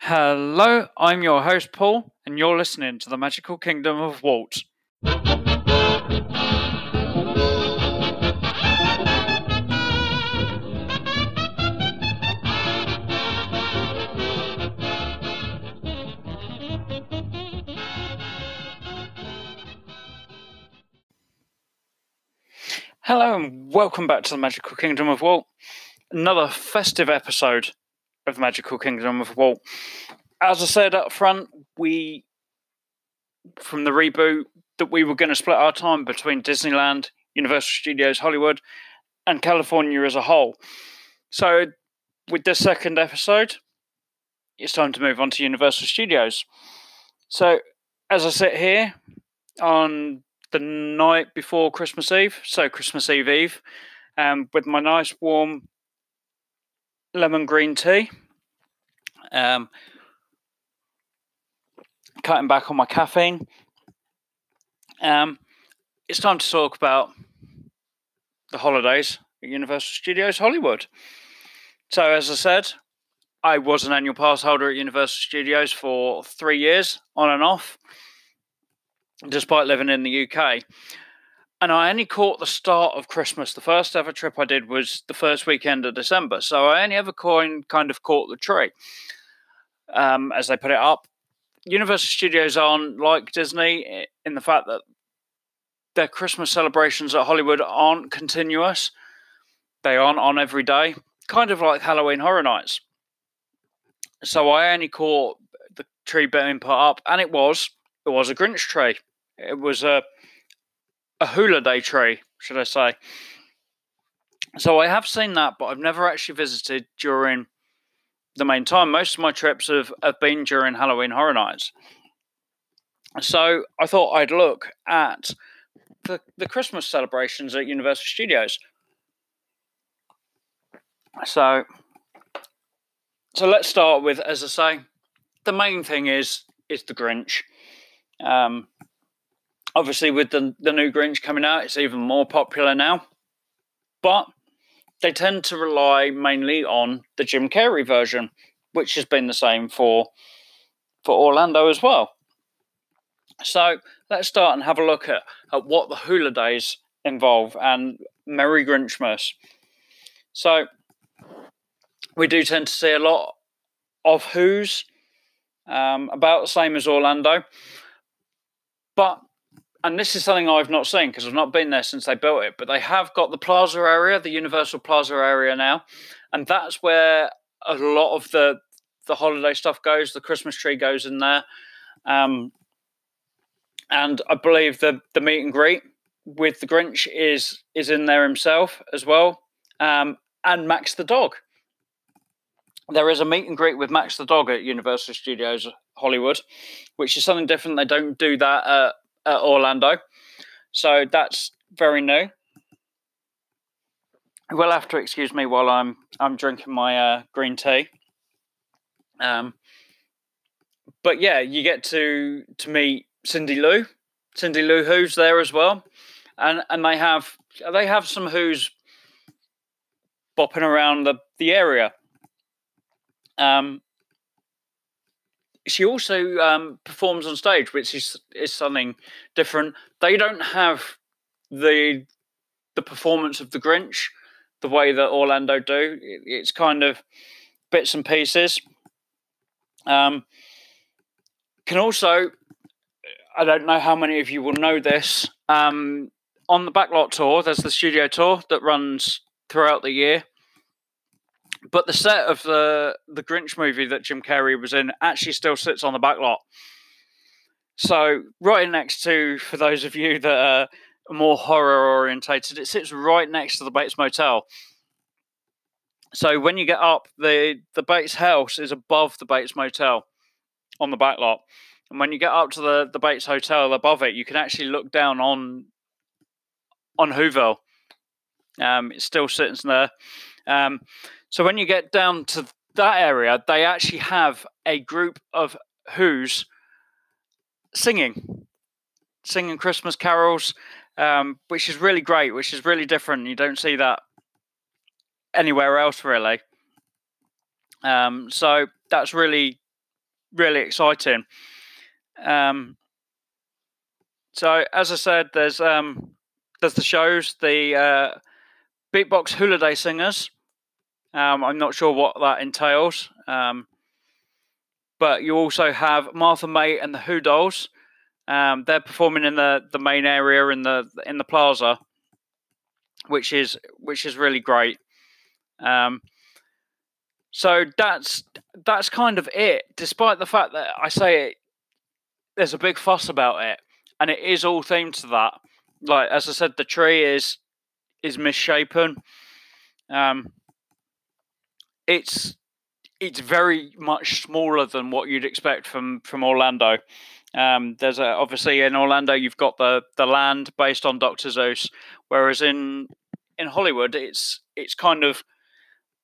Hello, I'm your host Paul, and you're listening to the Magical Kingdom of Walt. Hello, and welcome back to the Magical Kingdom of Walt. Another festive episode of Magical Kingdom of Walt. As I said up front, we from the reboot that we were going to split our time between Disneyland, Universal Studios Hollywood, and California as a whole. So, with this second episode, it's time to move on to Universal Studios. So, as I sit here on the night before Christmas Eve, so Christmas Eve Eve, um, with my nice warm lemon green tea. Um, cutting back on my caffeine. Um, it's time to talk about the holidays at Universal Studios Hollywood. So, as I said, I was an annual pass holder at Universal Studios for three years, on and off, despite living in the UK. And I only caught the start of Christmas. The first ever trip I did was the first weekend of December. So I only ever coin kind of caught the tree um, as they put it up. Universal Studios aren't like Disney in the fact that their Christmas celebrations at Hollywood aren't continuous. They aren't on every day, kind of like Halloween Horror Nights. So I only caught the tree being put up, and it was it was a Grinch tree. It was a a Who-liday tree, should I say. So I have seen that, but I've never actually visited during the main time. Most of my trips have, have been during Halloween Horror Nights. So I thought I'd look at the, the Christmas celebrations at Universal Studios. So, so let's start with, as I say, the main thing is is the Grinch. Um, obviously, with the the new Grinch coming out, it's even more popular now. But they tend to rely mainly on the Jim Carrey version, which has been the same for for Orlando as well. So let's start and have a look at, at what the Who-lidays involve and Merry Grinchmas. So we do tend to see a lot of Who's, um, about the same as Orlando. But and this is something I've not seen because I've not been there since they built it, but they have got the plaza area, the Universal Plaza area now, and that's where a lot of the the holiday stuff goes. The Christmas tree goes in there, um, and I believe the the meet and greet with the Grinch is is in there himself as well, um, and Max the dog. There is a meet and greet with Max the dog at Universal Studios Hollywood, which is something different. They don't do that at at Orlando. So that's very new. Will have to excuse me while I'm I'm drinking my uh, green tea. Um, but yeah, you get to to meet Cindy Lou, Cindy Lou Who's there as well, and and they have they have some Who's bopping around the the area. Um, she also um, performs on stage, which is is something different. They don't have the the performance of the Grinch the way that Orlando do. It's kind of bits and pieces. Um, can also, I don't know how many of you will know this. Um, on the backlot tour, there's the studio tour that runs throughout the year but the set of the the Grinch movie that Jim Carrey was in actually still sits on the back lot. So right next to, for those of you that are more horror orientated, it sits right next to the Bates Motel. So when you get up, the the Bates house is above the Bates Motel on the back lot. And when you get up to the, the Bates Hotel above it, you can actually look down on on Whoville. Um, it still sits there. Um, so when you get down to that area, they actually have a group of Who's singing, singing Christmas carols, um, which is really great, which is really different. You don't see that anywhere else, really. Um, so that's really, really exciting. Um, so as I said, there's um, there's the shows, the uh, beatbox Who-liday singers. Um, I'm not sure what that entails, um, but you also have Martha May and the Who Dolls. Um, they're performing in the, the main area in the in the plaza, which is which is really great. Um, so that's that's kind of it. Despite the fact that I say it, there's a big fuss about it, and it is all themed to that. Like as I said, the tree is is misshapen. Um, it's it's very much smaller than what you'd expect from from Orlando. Um, there's a, obviously in Orlando you've got the the land based on Doctor Seuss, whereas in in Hollywood it's it's kind of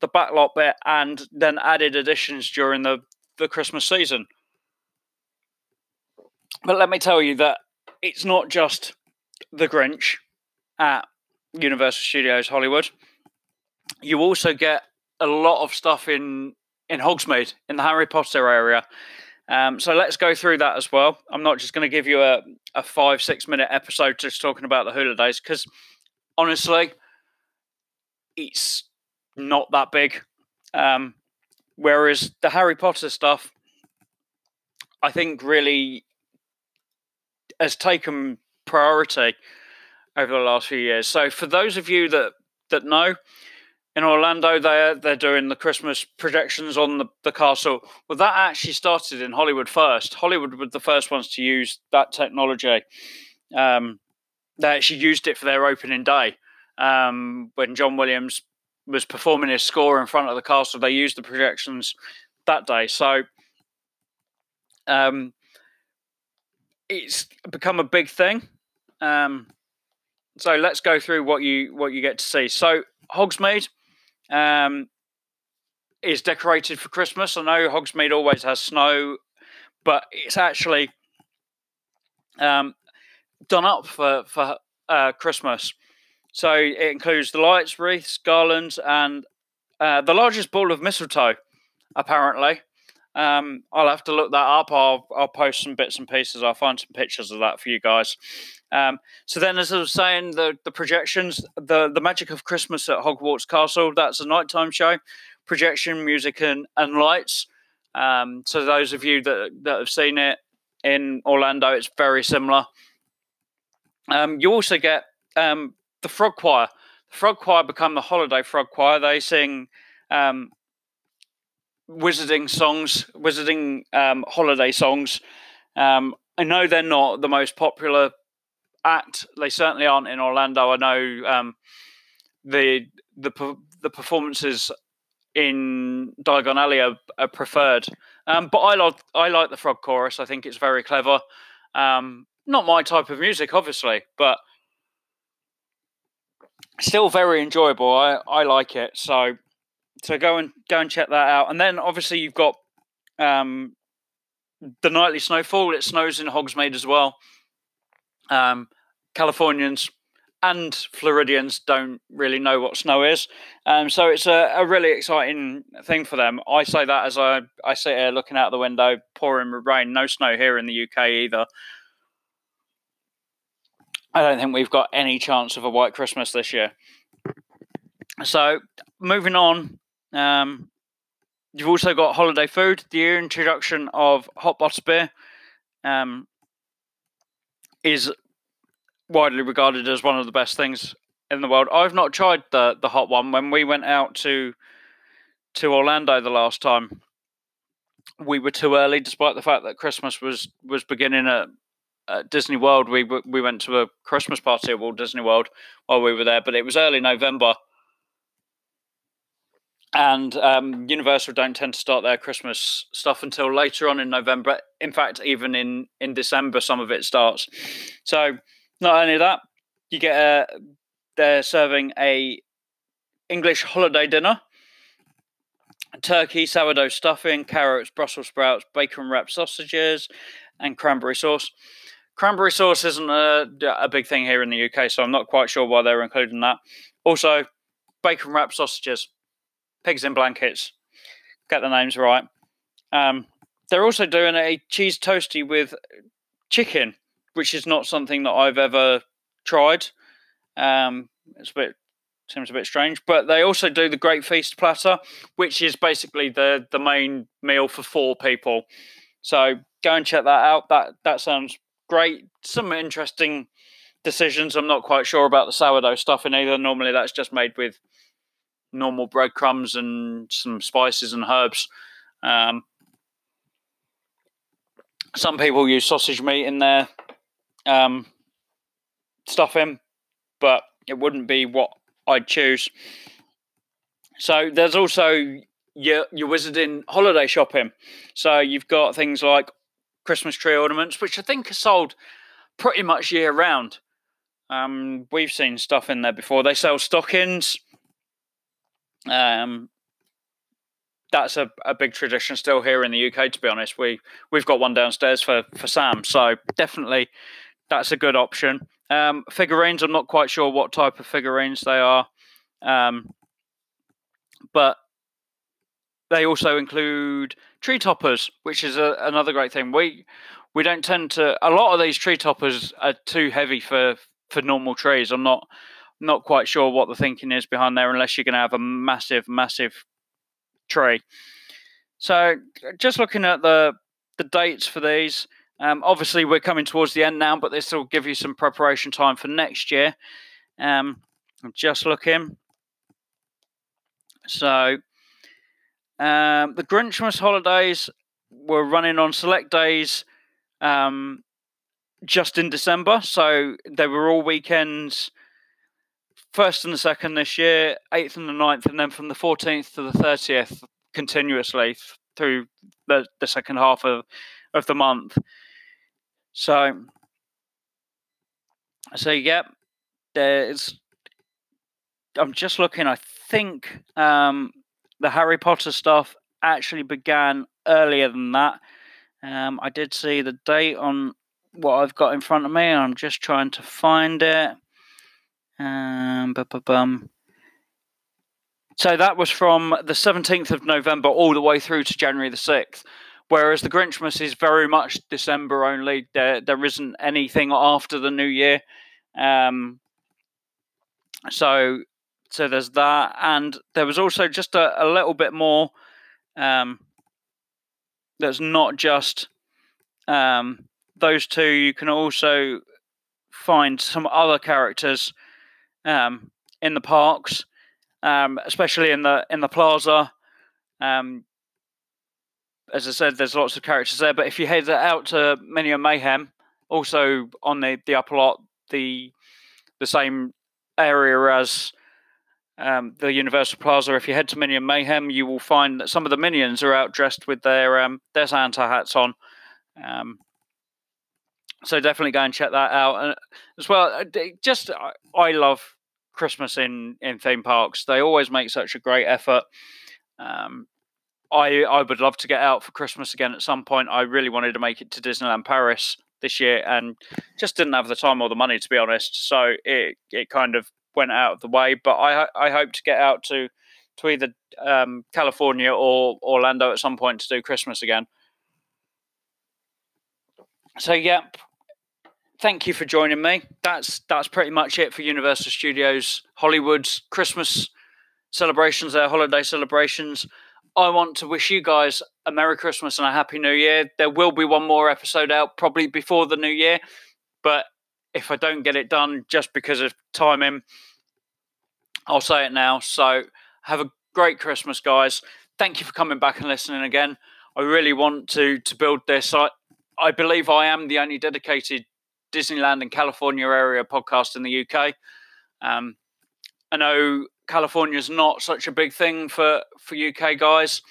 the backlot bit and then added additions during the the Christmas season. But let me tell you that it's not just the Grinch at Universal Studios Hollywood. You also get a lot of stuff in in Hogsmeade in the Harry Potter area. Um, so let's go through that as well. I'm not just going to give you a, a five, six minute episode just talking about the Who-lidays because honestly, it's not that big. Um, whereas the Harry Potter stuff, I think really has taken priority over the last few years. So for those of you that that know, in Orlando, they're they're doing the Christmas projections on the, the castle. Well, that actually started in Hollywood first. Hollywood were the first ones to use that technology. Um, they actually used it for their opening day um, when John Williams was performing his score in front of the castle. They used the projections that day, so um, it's become a big thing. Um, so let's go through what you what you get to see. So Hogsmeade um, is decorated for Christmas. I know Hogsmeade always has snow, but it's actually um, done up for for uh, Christmas. So it includes the lights, wreaths, garlands, and uh, the largest ball of mistletoe. Apparently, um, I'll have to look that up. I'll I'll post some bits and pieces. I'll find some pictures of that for you guys. Um, so then, as I was saying, the the projections, the the magic of Christmas at Hogwarts Castle. That's a nighttime show, projection, music, and and lights. Um, so those of you that that have seen it in Orlando, it's very similar. Um, you also get um, the Frog Choir. The Frog Choir become the Holiday Frog Choir. They sing um, wizarding songs, wizarding um, holiday songs. Um, I know they're not the most popular act. They certainly aren't in Orlando. I know um, the the the performances in Diagon Alley are, are preferred, um, but I like I like the Frog Chorus. I think it's very clever. Um, not my type of music, obviously, but still very enjoyable. I, I like it. So so go and go and check that out. And then obviously you've got um, the nightly snowfall. It snows in Hogsmeade as well. Um, Californians and Floridians don't really know what snow is, um, so it's a, a, really exciting thing for them. I say that as I I sit here looking out the window, pouring rain. No snow here in the UK either. I don't think we've got any chance of a white Christmas this year. So moving on, um, you've also got holiday food. The introduction of hot Butterbeer um, is widely regarded as one of the best things in the world. I've not tried the the hot one. When we went out to to Orlando the last time, we were too early, despite the fact that Christmas was was beginning at, at Disney World. We we went to a Christmas party at Walt Disney World while we were there, but it was early November and um, Universal don't tend to start their Christmas stuff until later on in November. In fact, even in in December, some of it starts. So not only that, you get a they're serving a English holiday dinner. Turkey, sourdough stuffing, carrots, Brussels sprouts, bacon wrapped sausages, and cranberry sauce. Cranberry sauce isn't a, a big thing here in the UK, so I'm not quite sure why they're including that. Also, bacon wrapped sausages pigs in blankets. Get the names right. Um, they're also doing a cheese toasty with chicken, which is not something that I've ever tried. Um, it's a bit seems a bit strange, but they also do the Great Feast platter, which is basically the the main meal for four people. So go and check that out. That that sounds great. Some interesting decisions. I'm not quite sure about the sourdough stuffing either. Normally, that's just made with normal breadcrumbs and some spices and herbs. Um, some people use sausage meat in their um, stuffing, but it wouldn't be what I'd choose. So there's also your your wizarding holiday shopping. So you've got things like Christmas tree ornaments, which I think are sold pretty much year round. Um, we've seen stuff in there before. They sell stockings. Um, that's a, a big tradition still here in the UK. To be honest, we we've got one downstairs for for Sam, so definitely that's a good option. Um, figurines, I'm not quite sure what type of figurines they are, um, but they also include tree toppers, which is a, another great thing. We we don't tend to. A lot of these tree toppers are too heavy for for normal trees. I'm not not quite sure what the thinking is behind there, unless you're going to have a massive, massive tree. So, just looking at the the dates for these. Um, obviously, we're coming towards the end now, but this will give you some preparation time for next year. Um, I'm just looking. So, um, the Grinchmas holidays were running on select days um, just in December. So, they were all weekends, first and the second this year, 8th and the ninth, and then from the 14th to the 30th continuously through the, the second half of, of the month. So, so yep, there's. I'm just looking. I think um, the Harry Potter stuff actually began earlier than that. Um, I did see the date on what I've got in front of me. And I'm just trying to find it. Um, bum. So that was from the 17th of November all the way through to January the 6th. Whereas the Grinchmas is very much December only. There, there isn't anything after the New Year. Um, so, so there's that, and there was also just a, a little bit more. Um, that's not just um, those two. You can also find some other characters um, in the parks, um, especially in the in the plaza. Um, as I said, there's lots of characters there. But if you head out to Minion Mayhem, also on the, the upper lot, the the same area as um, the Universal Plaza. If you head to Minion Mayhem, you will find that some of the minions are out dressed with their um, their Santa hats on. Um, so definitely go and check that out. And as well, uh, just I love Christmas in in theme parks. They always make such a great effort. Um, I I would love to get out for Christmas again at some point. I really wanted to make it to Disneyland Paris this year and just didn't have the time or the money to be honest. So it it kind of went out of the way. But I I hope to get out to to either um, California or Orlando at some point to do Christmas again. So yep. Thank you for joining me. That's that's pretty much it for Universal Studios Hollywood's Christmas celebrations, their holiday celebrations. I want to wish you guys a Merry Christmas and a Happy New Year. There will be one more episode out probably before the new year, but if I don't get it done just because of timing, I'll say it now. So have a great Christmas, guys. Thank you for coming back and listening again. I really want to to build this. I I believe I am the only dedicated Disneyland and California area podcast in the UK. Um, I know California is not such a big thing for for UK guys,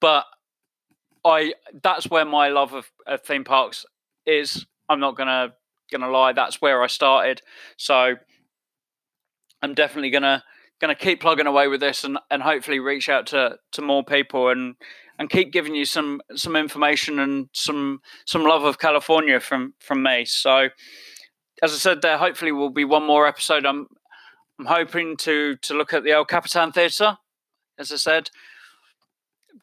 but I that's where my love of, of theme parks is. I'm not gonna gonna lie, that's where I started. So I'm definitely gonna gonna keep plugging away with this and, and hopefully reach out to to more people and and keep giving you some some information and some some love of California from from me. So as I said, there hopefully will be one more episode. I'm I'm hoping to to look at the El Capitan Theatre, as I said,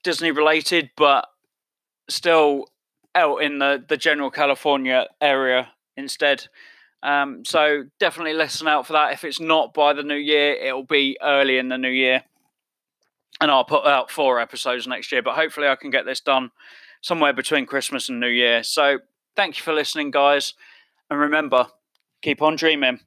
Disney related, but still out in the, the general California area instead. Um, so definitely listen out for that. If it's not by the new year, it'll be early in the new year. And I'll put out four episodes next year, but hopefully I can get this done somewhere between Christmas and New Year. So thank you for listening, guys. And remember, keep on dreaming.